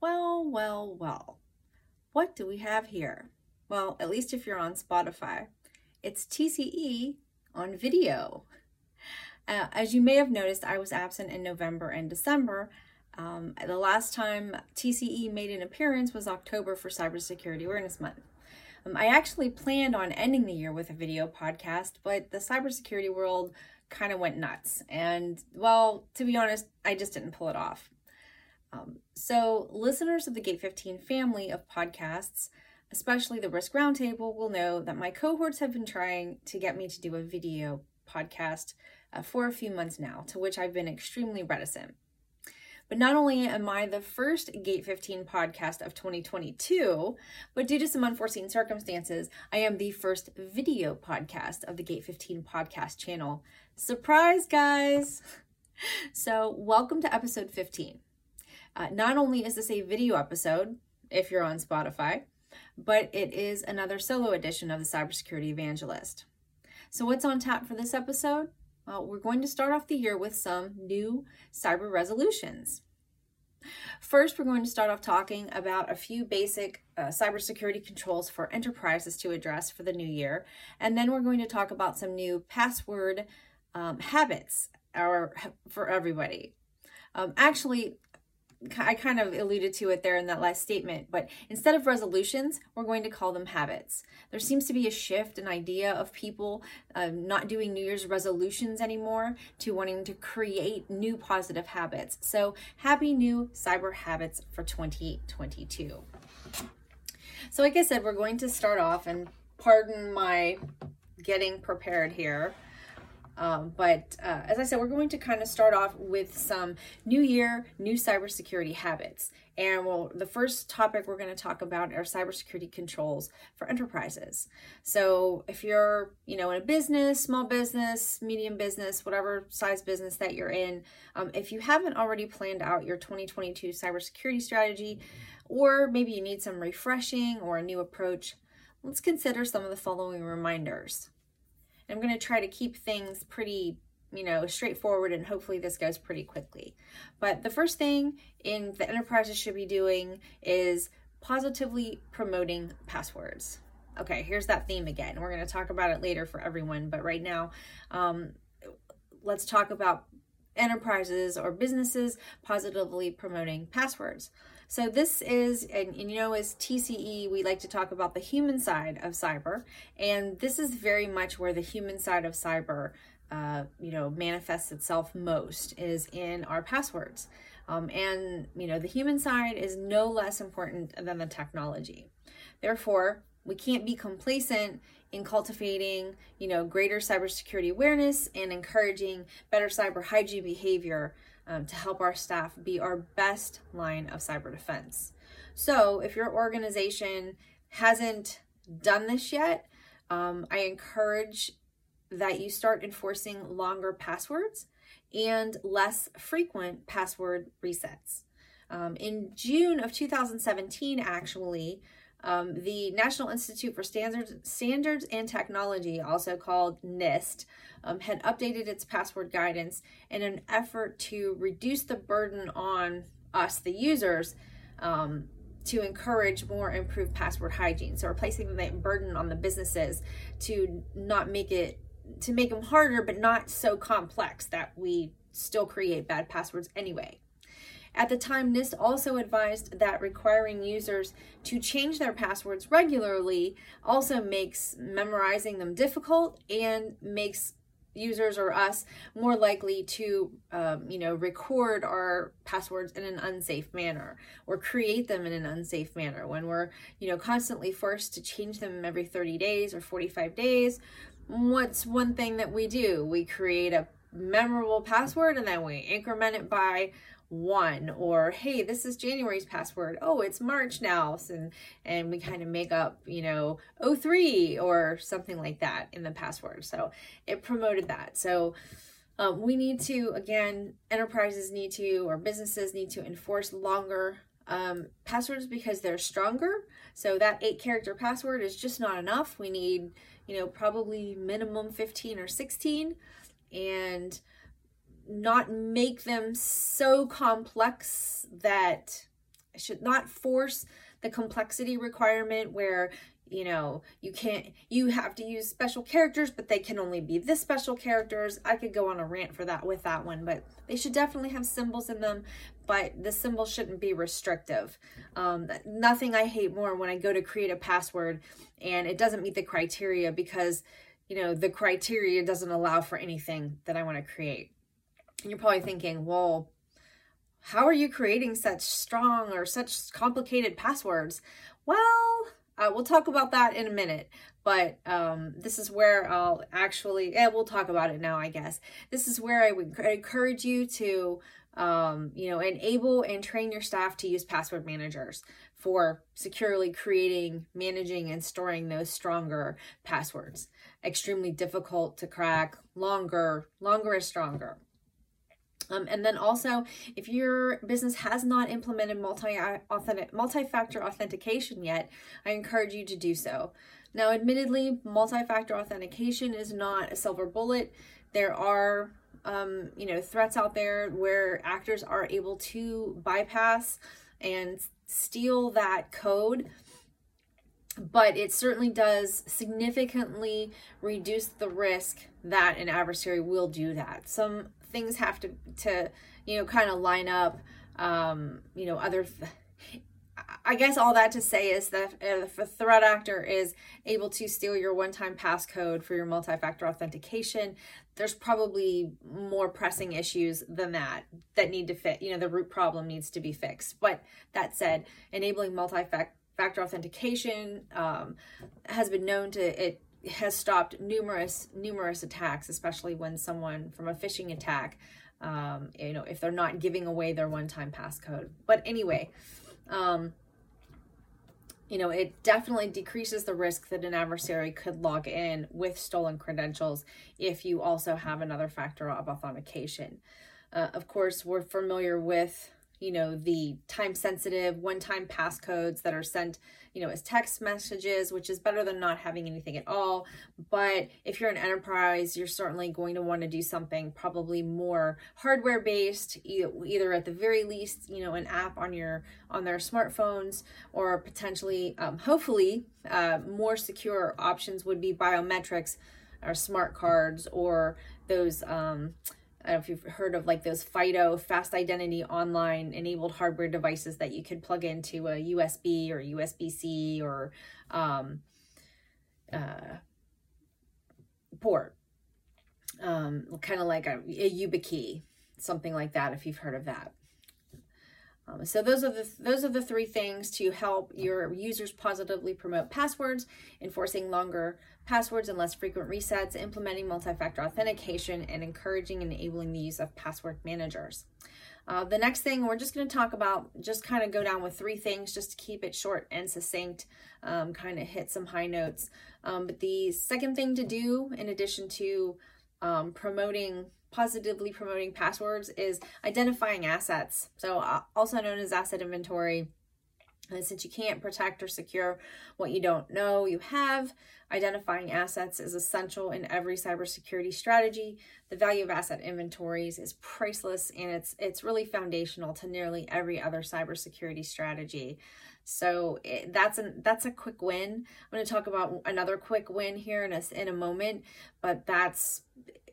Well, well, well. What do we have here? Well, at least if you're on Spotify, it's TCE on video. Uh, as you may have noticed, I was absent in November and December. Um, the last time TCE made an appearance was October for Cybersecurity Awareness Month. Um, I actually planned on ending the year with a video podcast, but the cybersecurity world kind of went nuts. And, well, to be honest, I just didn't pull it off. Um, so, listeners of the Gate 15 family of podcasts, especially the Risk Roundtable, will know that my cohorts have been trying to get me to do a video podcast uh, for a few months now, to which I've been extremely reticent. But not only am I the first Gate 15 podcast of 2022, but due to some unforeseen circumstances, I am the first video podcast of the Gate 15 podcast channel. Surprise, guys! So, welcome to episode 15. Uh, not only is this a video episode, if you're on Spotify, but it is another solo edition of the Cybersecurity Evangelist. So, what's on tap for this episode? Well, we're going to start off the year with some new cyber resolutions. First, we're going to start off talking about a few basic uh, cybersecurity controls for enterprises to address for the new year. And then we're going to talk about some new password um, habits our, for everybody. Um, actually, I kind of alluded to it there in that last statement, but instead of resolutions, we're going to call them habits. There seems to be a shift, an idea of people uh, not doing New Year's resolutions anymore to wanting to create new positive habits. So, happy new cyber habits for 2022. So, like I said, we're going to start off, and pardon my getting prepared here. Um, but uh, as I said, we're going to kind of start off with some new year, new cybersecurity habits. And well, the first topic we're going to talk about are cybersecurity controls for enterprises. So if you're, you know, in a business, small business, medium business, whatever size business that you're in, um, if you haven't already planned out your 2022 cybersecurity strategy, or maybe you need some refreshing or a new approach, let's consider some of the following reminders. I'm going to try to keep things pretty, you know, straightforward and hopefully this goes pretty quickly. But the first thing in the enterprises should be doing is positively promoting passwords. Okay, here's that theme again. We're going to talk about it later for everyone, but right now, um, let's talk about enterprises or businesses positively promoting passwords. So this is, and, and, you know, as TCE, we like to talk about the human side of cyber, and this is very much where the human side of cyber, uh, you know, manifests itself most is in our passwords. Um, and you know, the human side is no less important than the technology. Therefore, we can't be complacent in cultivating, you know, greater cybersecurity awareness and encouraging better cyber hygiene behavior um, to help our staff be our best line of cyber defense. So, if your organization hasn't done this yet, um, I encourage that you start enforcing longer passwords and less frequent password resets. Um, in June of 2017, actually, um, the National Institute for Standards, Standards and Technology, also called NIST, um, had updated its password guidance in an effort to reduce the burden on us, the users, um, to encourage more improved password hygiene. So replacing that burden on the businesses to not make it to make them harder, but not so complex that we still create bad passwords anyway. At the time, NIST also advised that requiring users to change their passwords regularly also makes memorizing them difficult and makes users or us more likely to um, you know record our passwords in an unsafe manner or create them in an unsafe manner. When we're you know constantly forced to change them every 30 days or 45 days what's one thing that we do? We create a memorable password and then we increment it by one or hey this is january's password. Oh it's march now and and we kind of make up you know 03 or something like that in the password. So it promoted that. So um, we need to again enterprises need to or businesses need to enforce longer um, passwords because they're stronger. So that eight character password is just not enough. We need you know probably minimum 15 or 16 and not make them so complex that I should not force the complexity requirement where you know you can't you have to use special characters but they can only be this special characters. I could go on a rant for that with that one but they should definitely have symbols in them but the symbol shouldn't be restrictive. Um, nothing i hate more when i go to create a password and it doesn't meet the criteria because you know the criteria doesn't allow for anything that i want to create you're probably thinking well how are you creating such strong or such complicated passwords well uh, we'll talk about that in a minute, but um, this is where I'll actually, yeah, we'll talk about it now, I guess. This is where I would encourage you to, um, you know, enable and train your staff to use password managers for securely creating, managing, and storing those stronger passwords. Extremely difficult to crack, longer, longer is stronger. Um, and then also, if your business has not implemented multi multi-factor authentication yet, I encourage you to do so. Now, admittedly, multi-factor authentication is not a silver bullet. There are um, you know threats out there where actors are able to bypass and steal that code but it certainly does significantly reduce the risk that an adversary will do that. Some things have to to you know kind of line up um you know other th- I guess all that to say is that if a threat actor is able to steal your one-time passcode for your multi-factor authentication, there's probably more pressing issues than that that need to fit. You know, the root problem needs to be fixed. But that said, enabling multi-factor authentication um, has been known to it has stopped numerous numerous attacks, especially when someone from a phishing attack, um, you know, if they're not giving away their one-time passcode. But anyway, um, you know, it definitely decreases the risk that an adversary could log in with stolen credentials if you also have another factor of authentication. Uh, of course, we're familiar with you know the time sensitive one time passcodes that are sent you know as text messages which is better than not having anything at all. But if you're an enterprise you're certainly going to want to do something probably more hardware based either at the very least you know an app on your on their smartphones or potentially um, hopefully uh, more secure options would be biometrics or smart cards or those um, I don't know if you've heard of like those FIDO fast identity online enabled hardware devices that you could plug into a USB or USB C or um, uh, port, um, kind of like a, a YubiKey, something like that. If you've heard of that. Um, so those are the those are the three things to help your users positively promote passwords, enforcing longer passwords and less frequent resets, implementing multi-factor authentication, and encouraging and enabling the use of password managers. Uh, the next thing we're just going to talk about, just kind of go down with three things just to keep it short and succinct, um, kind of hit some high notes. Um, but the second thing to do, in addition to um, promoting positively promoting passwords, is identifying assets. So, uh, also known as asset inventory. And since you can't protect or secure what you don't know you have, identifying assets is essential in every cybersecurity strategy. The value of asset inventories is priceless and it's it's really foundational to nearly every other cybersecurity strategy. So it, that's a that's a quick win. I'm going to talk about another quick win here in a in a moment, but that's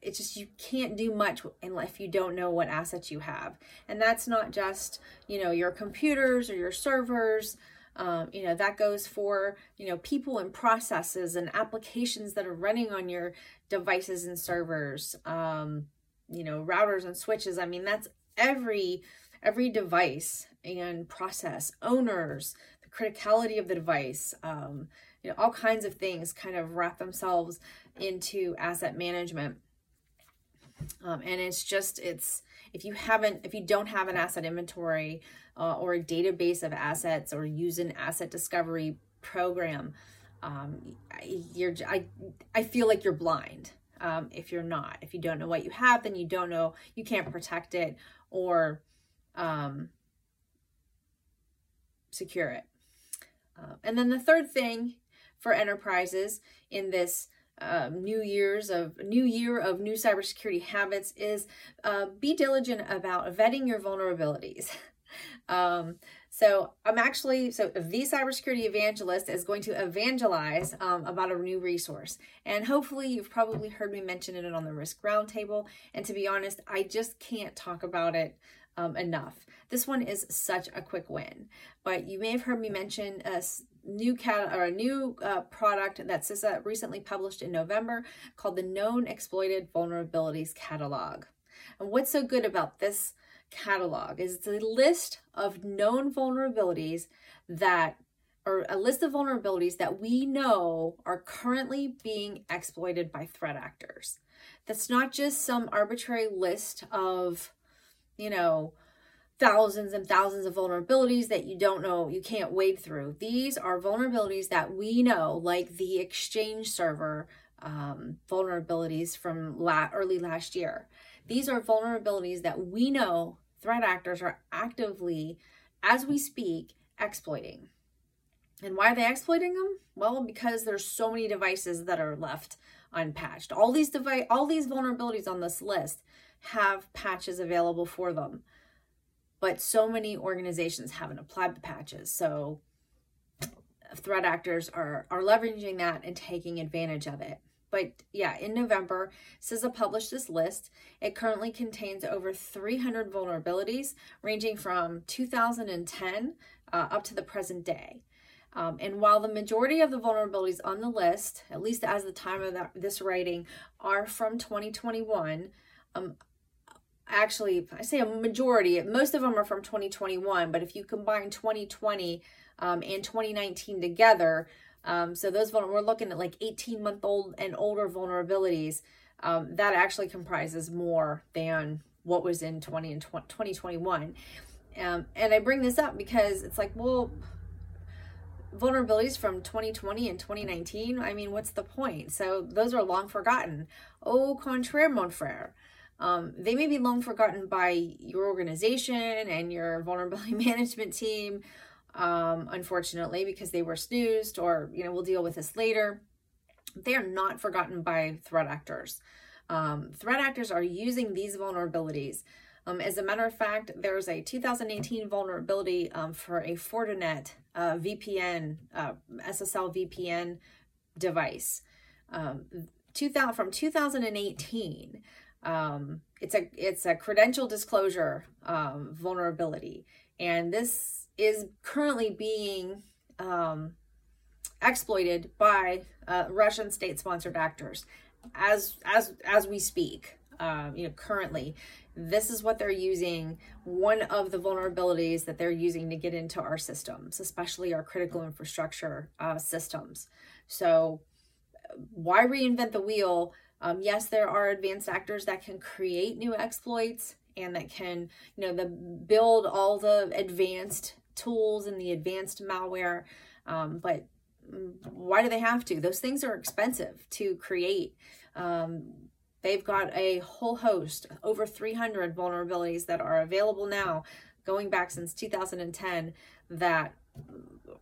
it's just you can't do much unless you don't know what assets you have. And that's not just you know your computers or your servers. Um, you know that goes for you know people and processes and applications that are running on your devices and servers. Um, you know routers and switches. I mean that's every every device and process owners the criticality of the device um, you know all kinds of things kind of wrap themselves into asset management um, and it's just, it's, if you haven't, if you don't have an asset inventory uh, or a database of assets or use an asset discovery program, um, you're, I, I feel like you're blind. Um, if you're not, if you don't know what you have, then you don't know, you can't protect it or um, secure it. Uh, and then the third thing for enterprises in this um, new years of new year of new cybersecurity habits is uh, be diligent about vetting your vulnerabilities. Um, so I'm actually, so the cybersecurity evangelist is going to evangelize um, about a new resource. And hopefully you've probably heard me mention it on the Risk Roundtable. And to be honest, I just can't talk about it um, enough. This one is such a quick win, but you may have heard me mention a new cat or a new uh, product that CISA recently published in November called the Known Exploited Vulnerabilities Catalog. And what's so good about this catalog is it's a list of known vulnerabilities that or a list of vulnerabilities that we know are currently being exploited by threat actors. That's not just some arbitrary list of, you know, thousands and thousands of vulnerabilities that you don't know, you can't wade through. These are vulnerabilities that we know, like the Exchange server um, vulnerabilities from la- early last year. These are vulnerabilities that we know threat actors are actively, as we speak, exploiting. And why are they exploiting them? Well, because there's so many devices that are left unpatched. All these device, all these vulnerabilities on this list have patches available for them. But so many organizations haven't applied the patches. So threat actors are are leveraging that and taking advantage of it. But yeah, in November, CISA published this list. It currently contains over 300 vulnerabilities, ranging from 2010 uh, up to the present day. Um, and while the majority of the vulnerabilities on the list, at least as the time of that, this writing, are from 2021, um, actually, I say a majority, most of them are from 2021, but if you combine 2020 um, and 2019 together, um, so those we're looking at like 18 month old and older vulnerabilities. Um, that actually comprises more than what was in 20 and 20, 2021. Um, and I bring this up because it's like, well, vulnerabilities from 2020 and 2019, I mean, what's the point? So those are long forgotten. Au contraire, mon frere. Um, they may be long forgotten by your organization and your vulnerability management team, um, unfortunately, because they were snoozed, or, you know, we'll deal with this later. They are not forgotten by threat actors. Um, threat actors are using these vulnerabilities. Um, as a matter of fact, there's a 2018 vulnerability um, for a Fortinet uh, VPN, uh, SSL VPN device. Um, 2000, from 2018, um, it's a it's a credential disclosure um, vulnerability, and this is currently being um, exploited by uh, Russian state-sponsored actors as as as we speak. Um, you know, currently, this is what they're using. One of the vulnerabilities that they're using to get into our systems, especially our critical infrastructure uh, systems. So, why reinvent the wheel? Um, yes, there are advanced actors that can create new exploits and that can, you know, the build all the advanced tools and the advanced malware. Um, but why do they have to? Those things are expensive to create. Um, they've got a whole host, over 300 vulnerabilities that are available now, going back since 2010, that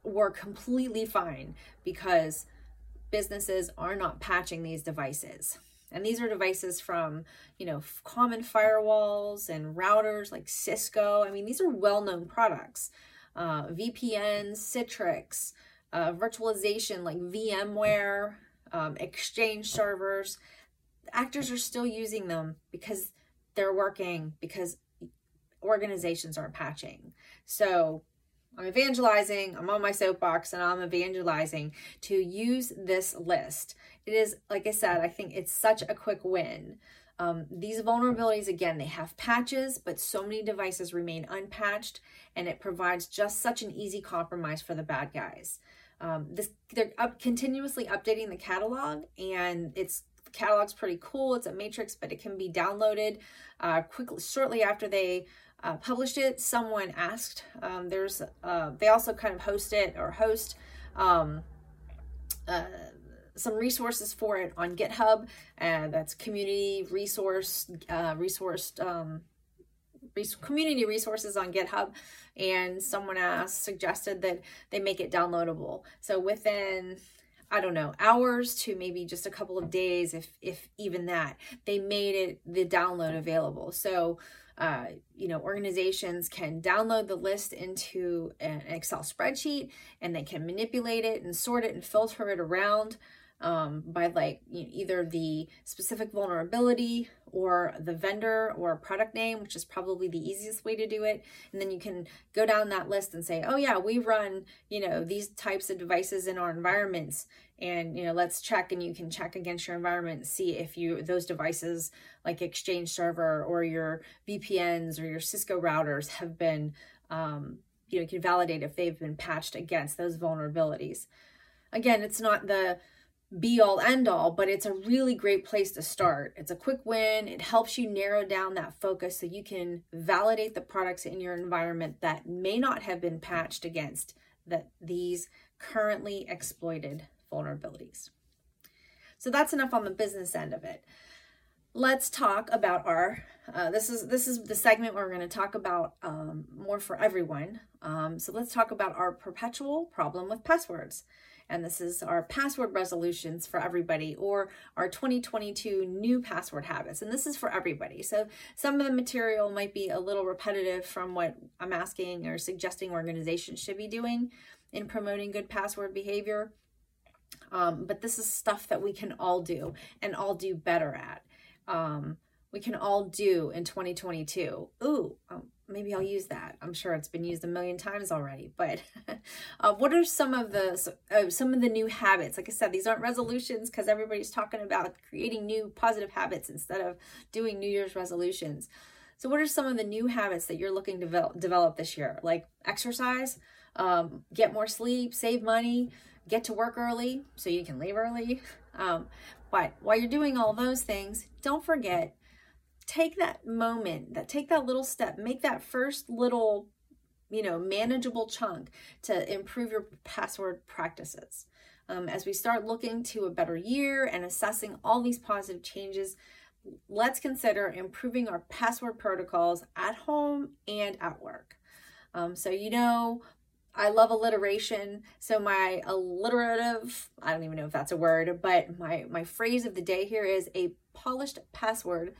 were completely fine because businesses are not patching these devices. And these are devices from, you know, common firewalls and routers like Cisco. I mean, these are well known products uh, VPNs, Citrix, uh, virtualization like VMware, um, Exchange servers. Actors are still using them because they're working, because organizations aren't patching. So I'm evangelizing, I'm on my soapbox, and I'm evangelizing to use this list. It is, like I said, I think it's such a quick win. Um, these vulnerabilities, again, they have patches, but so many devices remain unpatched, and it provides just such an easy compromise for the bad guys. Um, this they're up, continuously updating the catalog, and it's the catalog's pretty cool. It's a matrix, but it can be downloaded uh, quickly shortly after they uh, published it. Someone asked. Um, there's uh, they also kind of host it or host. Um, uh, some resources for it on GitHub. Uh, that's community resource, uh, resourced, um, community resources on GitHub. And someone asked, suggested that they make it downloadable. So within, I don't know, hours to maybe just a couple of days, if if even that, they made it the download available. So uh, you know, organizations can download the list into an Excel spreadsheet and they can manipulate it and sort it and filter it around um, by like you know, either the specific vulnerability or the vendor or product name, which is probably the easiest way to do it. And then you can go down that list and say, oh yeah, we run, you know, these types of devices in our environments. And, you know, let's check and you can check against your environment see if you, those devices like Exchange Server or your VPNs or your Cisco routers have been, um, you know, can validate if they've been patched against those vulnerabilities. Again, it's not the be all end all, but it's a really great place to start. It's a quick win. It helps you narrow down that focus so you can validate the products in your environment that may not have been patched against that these currently exploited vulnerabilities. So that's enough on the business end of it. Let's talk about our. Uh, this is this is the segment where we're going to talk about um, more for everyone. Um, so let's talk about our perpetual problem with passwords and this is our password resolutions for everybody or our 2022 new password habits. And this is for everybody. So some of the material might be a little repetitive from what I'm asking or suggesting organizations should be doing in promoting good password behavior. Um, but this is stuff that we can all do and all do better at. Um, we can all do in 2022. Ooh, um, maybe I'll use that. I'm sure it's been used a million times already. But uh, what are some of the uh, some of the new habits? Like I said, these aren't resolutions because everybody's talking about creating new positive habits instead of doing New Year's resolutions. So, what are some of the new habits that you're looking to develop, develop this year? Like exercise, um, get more sleep, save money, get to work early so you can leave early. Um, but while you're doing all those things, don't forget take that moment, that take that little step, make that first little, you know, manageable chunk to improve your password practices. Um, as we start looking to a better year and assessing all these positive changes, let's consider improving our password protocols at home and at work. Um, so, you know, I love alliteration. So my alliterative, I don't even know if that's a word, but my my phrase of the day here is a polished password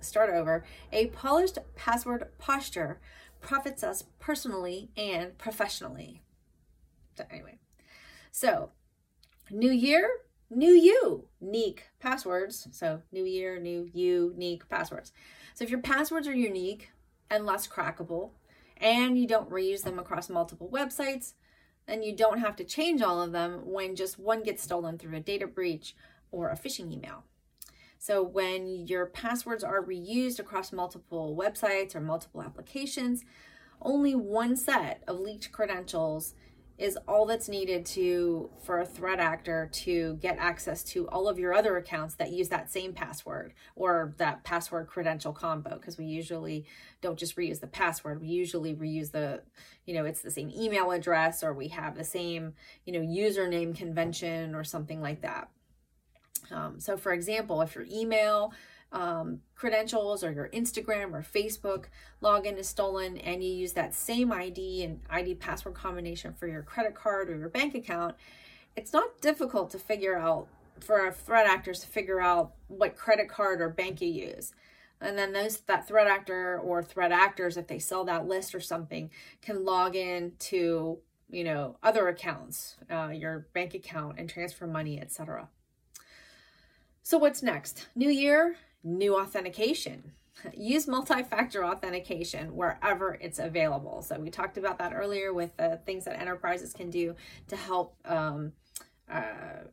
start over. A polished password posture profits us personally and professionally. So anyway, so new year, new you, unique passwords. So new year, new you, unique passwords. So if your passwords are unique and less crackable, and you don't reuse them across multiple websites, then you don't have to change all of them when just one gets stolen through a data breach or a phishing email. So when your passwords are reused across multiple websites or multiple applications, only one set of leaked credentials is all that's needed to for a threat actor to get access to all of your other accounts that use that same password or that password credential combo because we usually don't just reuse the password we usually reuse the you know it's the same email address or we have the same you know username convention or something like that um, so, for example, if your email um, credentials or your Instagram or Facebook login is stolen and you use that same ID and ID password combination for your credit card or your bank account, it's not difficult to figure out for threat actors to figure out what credit card or bank you use. And then those that threat actor or threat actors, if they sell that list or something, can log in to you know other accounts, uh, your bank account, and transfer money, etc. So, what's next? New year, new authentication. Use multi factor authentication wherever it's available. So, we talked about that earlier with the things that enterprises can do to help um, uh,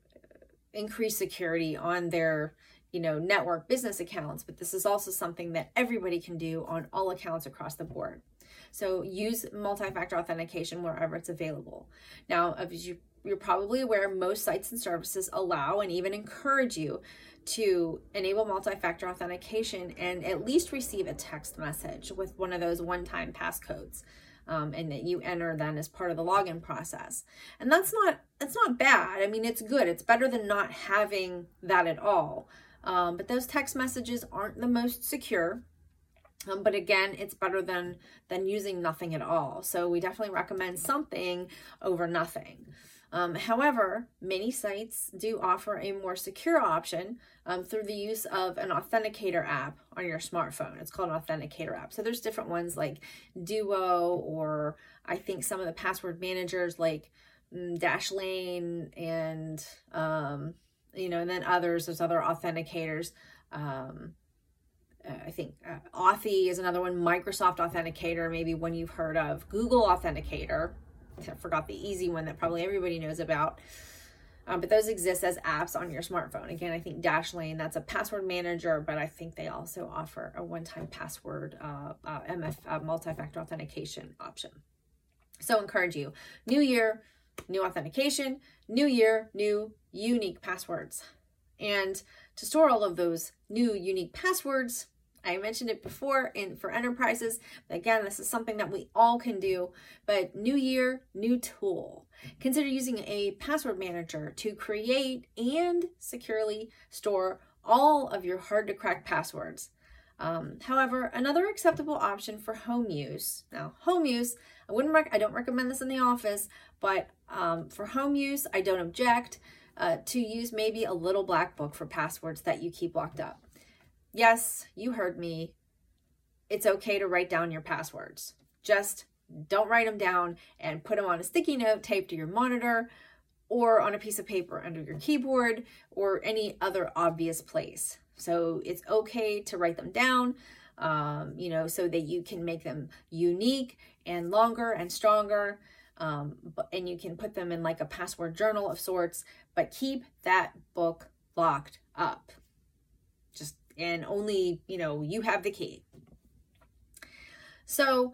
increase security on their you know network business accounts but this is also something that everybody can do on all accounts across the board so use multi-factor authentication wherever it's available now as you you're probably aware most sites and services allow and even encourage you to enable multi-factor authentication and at least receive a text message with one of those one-time passcodes um, and that you enter then as part of the login process. And that's not that's not bad. I mean it's good. It's better than not having that at all. Um, but those text messages aren't the most secure. Um, but again it's better than than using nothing at all. So we definitely recommend something over nothing Um, however, many sites do offer a more secure option um, through the use of an authenticator app on your smartphone. It's called an authenticator app. So there's different ones like Duo, or I think some of the password managers like mm, Dashlane, and um, you know, and then others. There's other authenticators. Um, I think uh, Authy is another one. Microsoft Authenticator, maybe one you've heard of. Google Authenticator. I forgot the easy one that probably everybody knows about. Um, but those exist as apps on your smartphone. Again, I think Dashlane, that's a password manager, but I think they also offer a one time password uh, uh, MF uh, multi factor authentication option. So, encourage you. New year, new authentication, new year, new unique passwords. And to store all of those new unique passwords, I mentioned it before in for enterprises. Again, this is something that we all can do, but new year, new tool. Consider using a password manager to create and securely store all of your hard to crack passwords. Um, however, another acceptable option for home use. Now, home use, I wouldn't rec- I don't recommend this in the office, but um, for home use, I don't object uh, to use maybe a little black book for passwords that you keep locked up. Yes, you heard me. It's okay to write down your passwords. Just don't write them down and put them on a sticky note taped to your monitor or on a piece of paper under your keyboard or any other obvious place. So it's okay to write them down, um, you know, so that you can make them unique and longer and stronger. Um, and you can put them in like a password journal of sorts, but keep that book locked up. And only, you know, you have the key. So,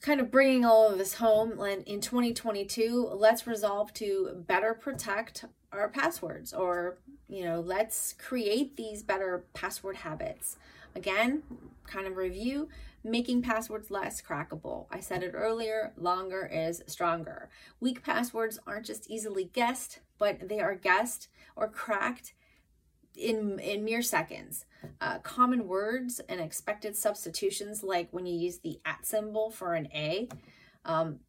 kind of bringing all of this home in 2022, let's resolve to better protect our passwords or, you know, let's create these better password habits. Again, kind of review making passwords less crackable. I said it earlier longer is stronger. Weak passwords aren't just easily guessed, but they are guessed or cracked in in mere seconds. Uh, common words and expected substitutions, like when you use the at symbol for an A, um,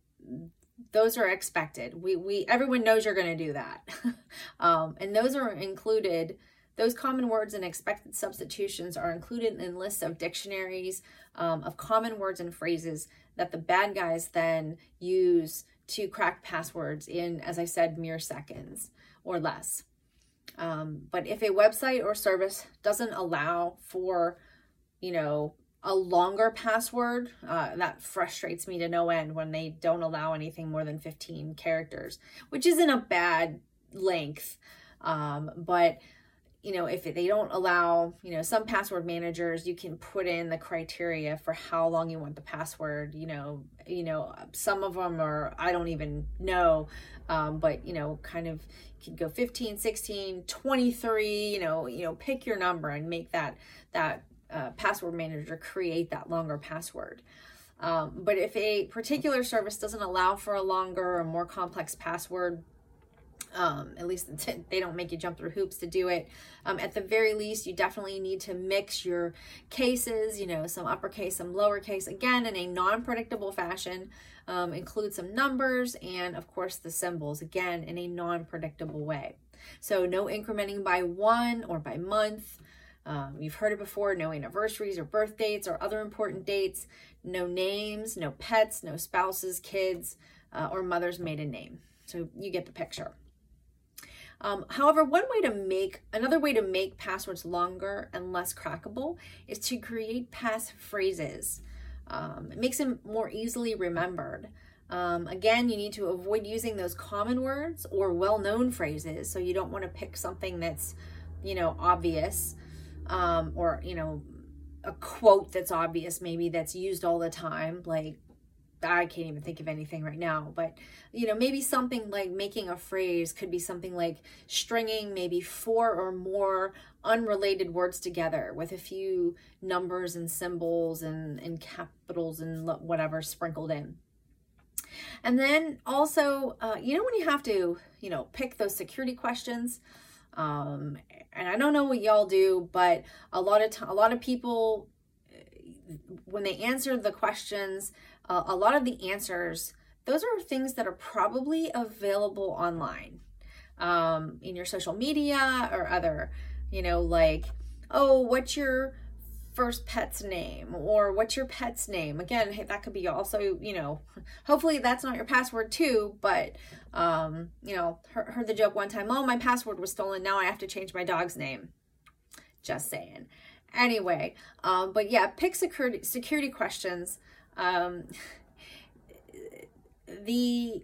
those are expected. We we everyone knows you're going to do that, um, and those are included. Those common words and expected substitutions are included in lists of dictionaries um, of common words and phrases that the bad guys then use to crack passwords in, as I said, mere seconds or less. Um, but if a website or service doesn't allow for, you know, a longer password, uh, that frustrates me to no end when they don't allow anything more than 15 characters, which isn't a bad length. Um, but you know if they don't allow you know some password managers you can put in the criteria for how long you want the password you know you know some of them are i don't even know um, but you know kind of can go 15 16 23 you know you know pick your number and make that that uh, password manager create that longer password. Um, but if a particular service doesn't allow for a longer or more complex password um, at least they don't make you jump through hoops to do it. Um, at the very least, you definitely need to mix your cases, you know, some uppercase, some lowercase, again, in a non predictable fashion. Um, include some numbers and, of course, the symbols, again, in a non predictable way. So, no incrementing by one or by month. Um, you've heard it before no anniversaries or birth dates or other important dates, no names, no pets, no spouses, kids, uh, or mother's maiden name. So, you get the picture. Um, however, one way to make, another way to make passwords longer and less crackable is to create pass phrases. Um, it makes them more easily remembered. Um, again, you need to avoid using those common words or well known phrases. So you don't want to pick something that's, you know, obvious um, or, you know, a quote that's obvious, maybe that's used all the time, like I can't even think of anything right now, but you know, maybe something like making a phrase could be something like stringing maybe four or more unrelated words together with a few numbers and symbols and, and capitals and whatever sprinkled in. And then also, uh, you know, when you have to, you know, pick those security questions, um, and I don't know what y'all do, but a lot of t- a lot of people when they answer the questions, uh, a lot of the answers those are things that are probably available online um, in your social media or other, you know, like, oh, what's your first pet's name or what's your pet's name? Again that could be also you know hopefully that's not your password too but um you know heard, heard the joke one time oh my password was stolen now i have to change my dog's name. Just saying. Anyway um but yeah pick security security questions um the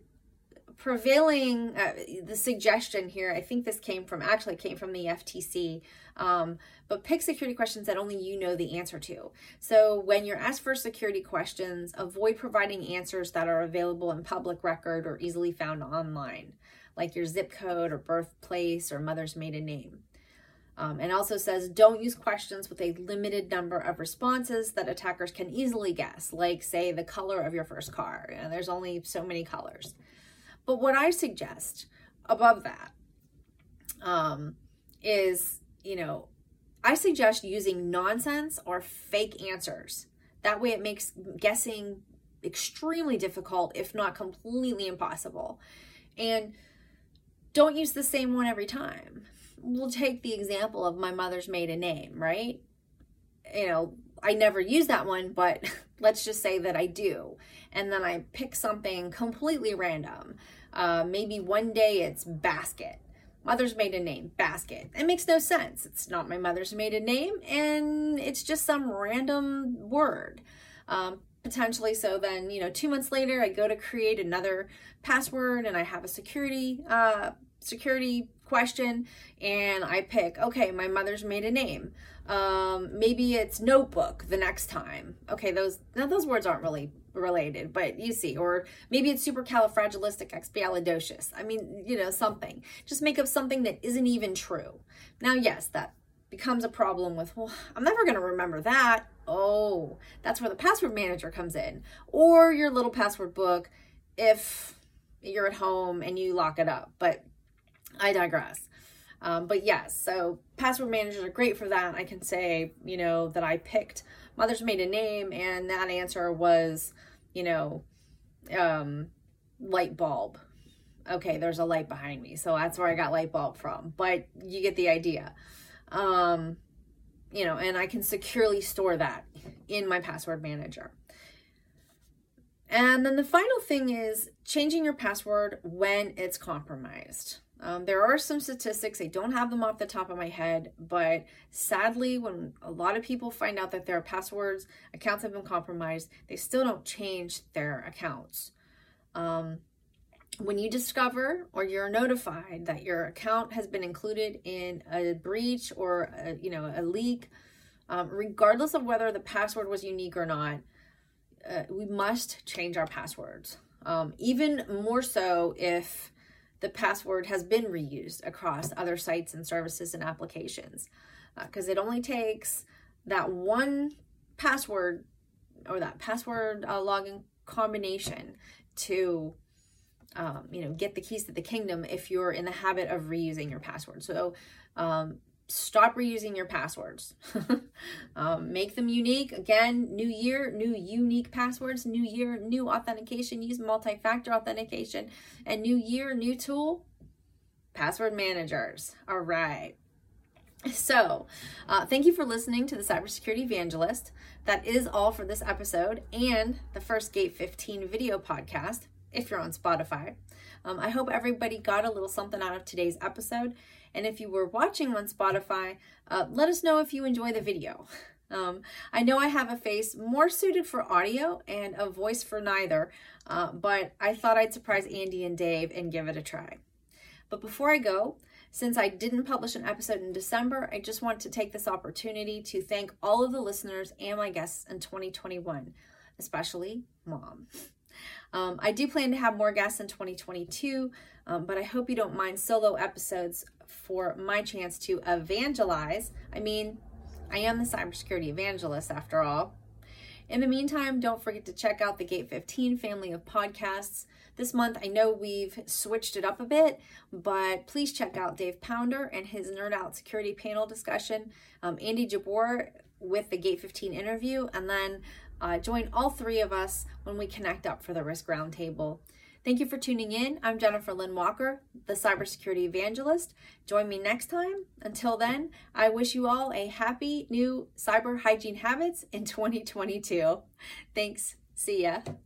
prevailing uh, the suggestion here i think this came from actually came from the ftc um, but pick security questions that only you know the answer to. So when you're asked for security questions avoid providing answers that are available in public record or easily found online like your zip code or birthplace or mother's maiden name um, and also says don't use questions with a limited number of responses that attackers can easily guess, like, say, the color of your first car. You know, there's only so many colors. But what I suggest above that um, is, you know, I suggest using nonsense or fake answers. That way it makes guessing extremely difficult, if not completely impossible. And don't use the same one every time. We'll take the example of my mother's maiden name, right? You know, I never use that one, but let's just say that I do. And then I pick something completely random. Uh, maybe one day it's basket. Mother's maiden name, basket. It makes no sense. It's not my mother's maiden name, and it's just some random word. Um, potentially so then you know two months later i go to create another password and i have a security uh, security question and I pick, okay, my mother's maiden name. Um, maybe it's notebook the next time. Okay, those now those words aren't really related, but you see, or maybe it's supercalifragilisticexpialidocious. I mean, you know, something. Just make up something that isn't even true. Now, yes, that becomes a problem with, well, I'm never going to remember that. Oh, that's where the password manager comes in, or your little password book if you're at home and you lock it up. But I digress. Um, but yes, so password managers are great for that. I can say, you know, that I picked mother's maiden name and that answer was, you know, um, light bulb. Okay, there's a light behind me. So that's where I got light bulb from. But you get the idea. Um, you know, and I can securely store that in my password manager. And then the final thing is changing your password when it's compromised. Um, there are some statistics, I don't have them off the top of my head, but sadly, when a lot of people find out that their passwords, accounts have been compromised, they still don't change their accounts. Um, when you discover or you're notified that your account has been included in a breach or a, you know a leak, um, regardless of whether the password was unique or not, uh, we must change our passwords. Um, even more so if the password has been reused across other sites and services and applications because uh, it only takes that one password or that password uh, login combination to um, you know get the keys to the kingdom if you're in the habit of reusing your password. So um, stop reusing your passwords. um, make them unique. Again, new year, new unique passwords, new year, new authentication. Use multi factor authentication. And new year, new tool, password managers. All right. So, uh, thank you for listening to the Cybersecurity Evangelist. That is all for this episode and the first Gate 15 video podcast, if you're on Spotify. Um, I hope everybody got a little something out of today's episode. And if you were watching on Spotify, uh, let us know if you enjoy the video. Um, I know I have a face more suited for audio and a voice for neither, uh, but I thought I'd surprise Andy and Dave and give it a try. But before I go, since I didn't publish an episode in December, I just want to take this opportunity to thank all of the listeners and my guests in 2021, especially Mom. Um, I do plan to have more guests in 2022, um, but I hope you don't mind solo episodes for my chance to evangelize. I mean, I am the cybersecurity evangelist after all. In the meantime, don't forget to check out the Gate 15 family of podcasts. This month, I know we've switched it up a bit, but please check out Dave Pounder and his Nerd Out Security panel discussion, um, Andy Jabbour with the Gate 15 interview, and then Uh, join all three of us when we connect up for the Risk Roundtable. Thank you for tuning in. I'm Jennifer Lynn Walker, the cybersecurity evangelist. Join me next time. Until then, I wish you all a happy new cyber hygiene habits in 2022. Thanks. See ya.